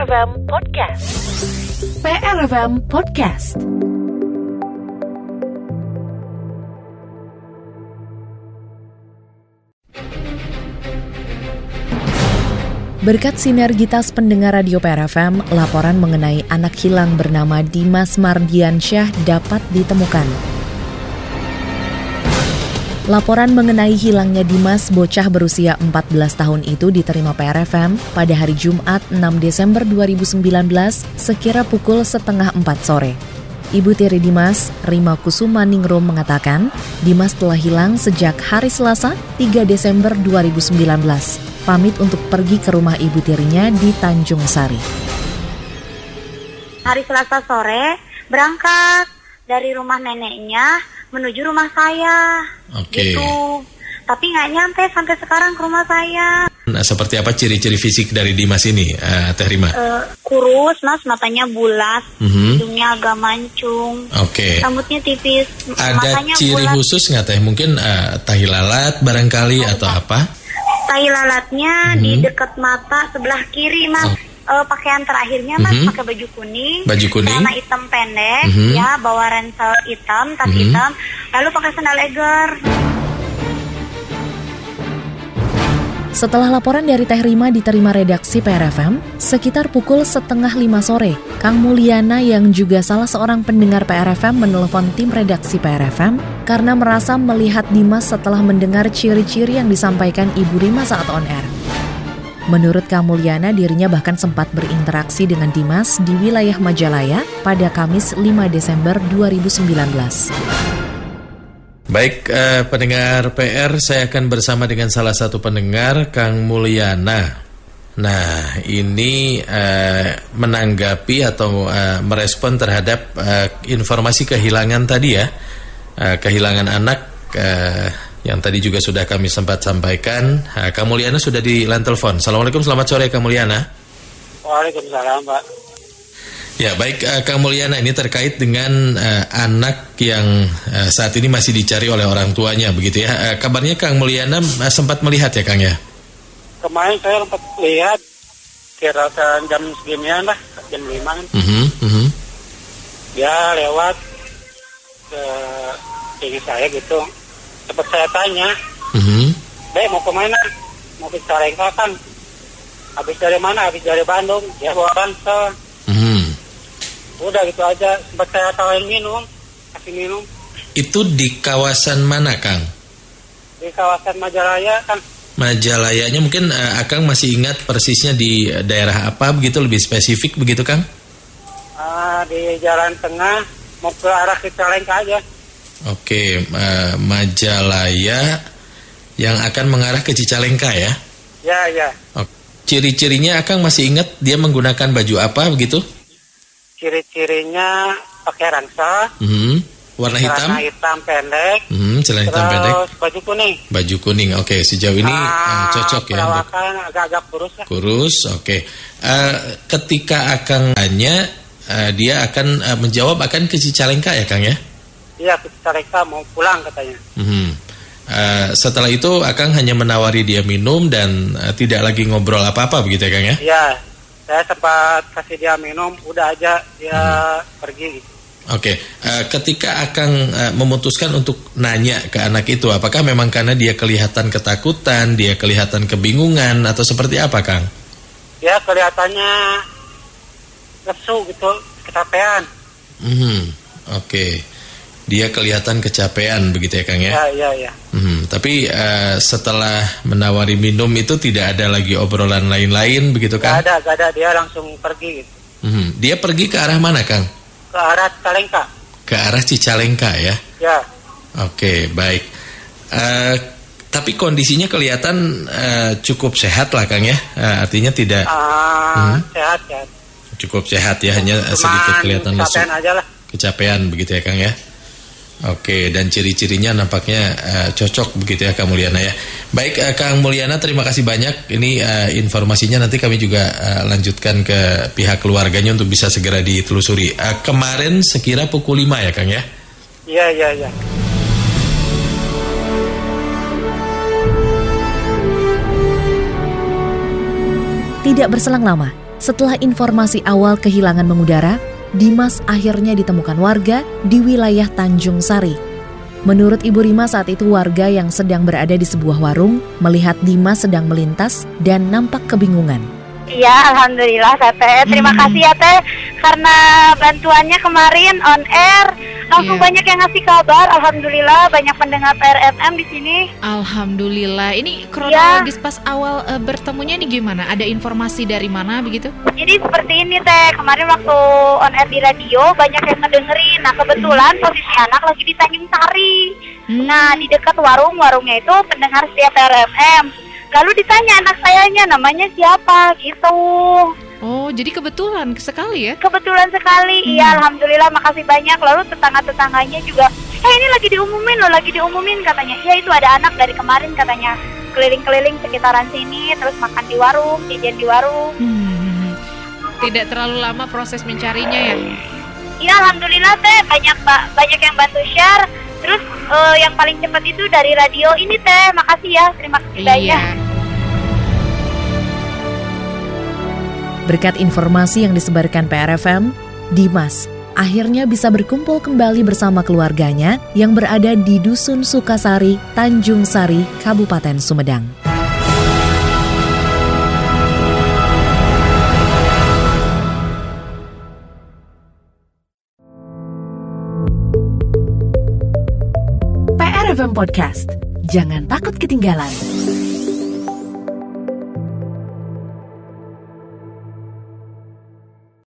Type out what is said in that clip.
PRFM Podcast. PRFM Podcast. Berkat sinergitas pendengar radio PRFM, laporan mengenai anak hilang bernama Dimas Mardiansyah dapat ditemukan. Laporan mengenai hilangnya Dimas, bocah berusia 14 tahun itu diterima PRFM pada hari Jumat 6 Desember 2019 sekira pukul setengah 4 sore. Ibu tiri Dimas, Rima Kusuma Ningrum mengatakan, Dimas telah hilang sejak hari Selasa 3 Desember 2019 pamit untuk pergi ke rumah ibu tirinya di Tanjung Sari. Hari Selasa sore berangkat dari rumah neneknya menuju rumah saya. Oke. Okay. Gitu. Tapi nggak nyampe sampai sekarang ke rumah saya. Nah, seperti apa ciri-ciri fisik dari Dimas ini, uh, Teh Rima? Uh, kurus, mas, matanya bulat, uh mhm. -huh. hidungnya agak mancung, Oke. Okay. rambutnya tipis, Ada ciri bulat. khusus nggak Teh? Mungkin uh, tahi lalat barangkali oh, atau apa? tai lalatnya hmm. di dekat mata sebelah kiri mas. Oh. Uh, pakaian terakhirnya mas mm -hmm. pakai baju kuning, baju kuning, celana hitam pendek, mm -hmm. ya bawa ransel hitam, tas mm -hmm. hitam, lalu pakai sandal eger. Setelah laporan dari Teh Rima diterima redaksi PRFM, sekitar pukul setengah lima sore, Kang Mulyana yang juga salah seorang pendengar PRFM menelpon tim redaksi PRFM karena merasa melihat Dimas setelah mendengar ciri-ciri yang disampaikan Ibu Rima saat on air. Menurut Kang Mulyana, dirinya bahkan sempat berinteraksi dengan Dimas di wilayah Majalaya pada Kamis 5 Desember 2019. Baik, eh, pendengar PR, saya akan bersama dengan salah satu pendengar, Kang Mulyana. Nah, ini eh, menanggapi atau eh, merespon terhadap eh, informasi kehilangan tadi ya, eh, kehilangan anak eh, yang tadi juga sudah kami sempat sampaikan. Eh, Kang Mulyana sudah di line telepon. Assalamualaikum, selamat sore Kang Mulyana. Waalaikumsalam, Pak. Ya baik uh, Kang Mulyana ini terkait dengan uh, anak yang uh, saat ini masih dicari oleh orang tuanya begitu ya. Uh, kabarnya Kang Mulyana uh, sempat melihat ya Kang ya? Kemarin saya sempat lihat kira jam seginian lah jam lima kan. Uh -huh, uh -huh. Dia lewat ke tinggi saya gitu. Sempat saya tanya, -huh. Dek mau ke mana? Mau ke Calengka kan? Habis dari mana? Habis dari Bandung. Dia bawa ransel. -huh udah gitu aja sempat saya tawarin minum kasih minum itu di kawasan mana Kang di kawasan Majalaya kan Majalayanya mungkin uh, Akang masih ingat persisnya di daerah apa begitu lebih spesifik begitu Kang? Uh, di jalan tengah mau ke arah Cicalengka aja. Oke, uh, Majalaya yang akan mengarah ke Cicalengka ya? Ya, ya. Oh, ciri-cirinya Akang masih ingat dia menggunakan baju apa begitu? ciri-cirinya pakai ransel. Hmm. Warna hitam? Warna hitam pendek. Hmm, celana hitam pendek. baju kuning. Baju kuning. Oke, okay. sejauh ini uh, cocok ya. agak-agak kurus. Ya. Kurus, oke. Okay. Uh, eh, ketika akan tanya, uh, dia akan uh, menjawab akan ke Cicalengka ya, Kang ya? Iya, ke Cicalengka mau pulang katanya. Hmm. Uh, setelah itu Akang hanya menawari dia minum dan uh, tidak lagi ngobrol apa-apa begitu ya Kang ya? Iya, saya sempat kasih dia minum udah aja dia hmm. pergi Oke, okay. uh, eh, ketika akan uh, memutuskan untuk nanya ke anak itu, apakah memang karena dia kelihatan ketakutan, dia kelihatan kebingungan, atau seperti apa, Kang? Ya kelihatannya lesu gitu, kecapean. Hmm, oke. Okay dia kelihatan kecapean begitu ya Kang ya? Ya, ya, ya. Hmm, tapi uh, setelah menawari minum itu tidak ada lagi obrolan lain-lain begitu Kang? Gak ada, gak ada. Dia langsung pergi gitu. Hmm, dia pergi ke arah mana Kang? Ke arah Cicalengka. Ke arah Cicalengka ya? Ya. Oke, okay, baik. Uh, tapi kondisinya kelihatan uh, cukup sehat lah Kang ya? Uh, artinya tidak... Uh, hmm? Sehat, sehat. Cukup sehat ya, hanya Cuman sedikit kelihatan lesu. Kecapean aja lah. Kecapean begitu ya Kang ya? Oke, dan ciri-cirinya nampaknya uh, cocok begitu ya Kang Mulyana ya. Baik uh, Kang Mulyana, terima kasih banyak. Ini uh, informasinya nanti kami juga uh, lanjutkan ke pihak keluarganya untuk bisa segera ditelusuri. Uh, kemarin sekira pukul 5 ya Kang ya? Iya, iya, iya. Tidak berselang lama, Setelah informasi awal kehilangan mengudara, Dimas akhirnya ditemukan warga di wilayah Tanjung Sari. Menurut Ibu Rima saat itu warga yang sedang berada di sebuah warung melihat Dimas sedang melintas dan nampak kebingungan. Iya, alhamdulillah Teh. Terima Hmm. kasih ya Teh karena bantuannya kemarin on air langsung Iya. banyak yang ngasih kabar. Alhamdulillah banyak pendengar PRFM di sini. Alhamdulillah. Ini kronologis pas awal eh, bertemunya nih gimana? Ada informasi dari mana begitu? Jadi seperti ini Teh, kemarin waktu on air di radio banyak yang ngedengerin. Nah, kebetulan posisi anak lagi di Tanjung Sari. Hmm. Nah, di dekat warung, warungnya itu pendengar setia PRFM. Lalu ditanya anak sayanya namanya siapa gitu. Oh, jadi kebetulan sekali ya? Kebetulan sekali, Hmm. iya alhamdulillah makasih banyak. Lalu tetangga-tetangganya juga, eh ini lagi diumumin loh, lagi diumumin katanya. Ya itu ada anak dari kemarin katanya keliling-keliling sekitaran sini, terus makan di warung, jajan di warung. Hmm. Tidak terlalu lama proses mencarinya ya? Iya alhamdulillah teh banyak ba- banyak yang bantu share. Terus eh, yang paling cepat itu dari radio ini teh, makasih ya, terima kasih banyak. Iya. Berkat informasi yang disebarkan PRFM, Dimas akhirnya bisa berkumpul kembali bersama keluarganya yang berada di Dusun Sukasari, Tanjung Sari, Kabupaten Sumedang. PRFM Podcast. Jangan takut ketinggalan.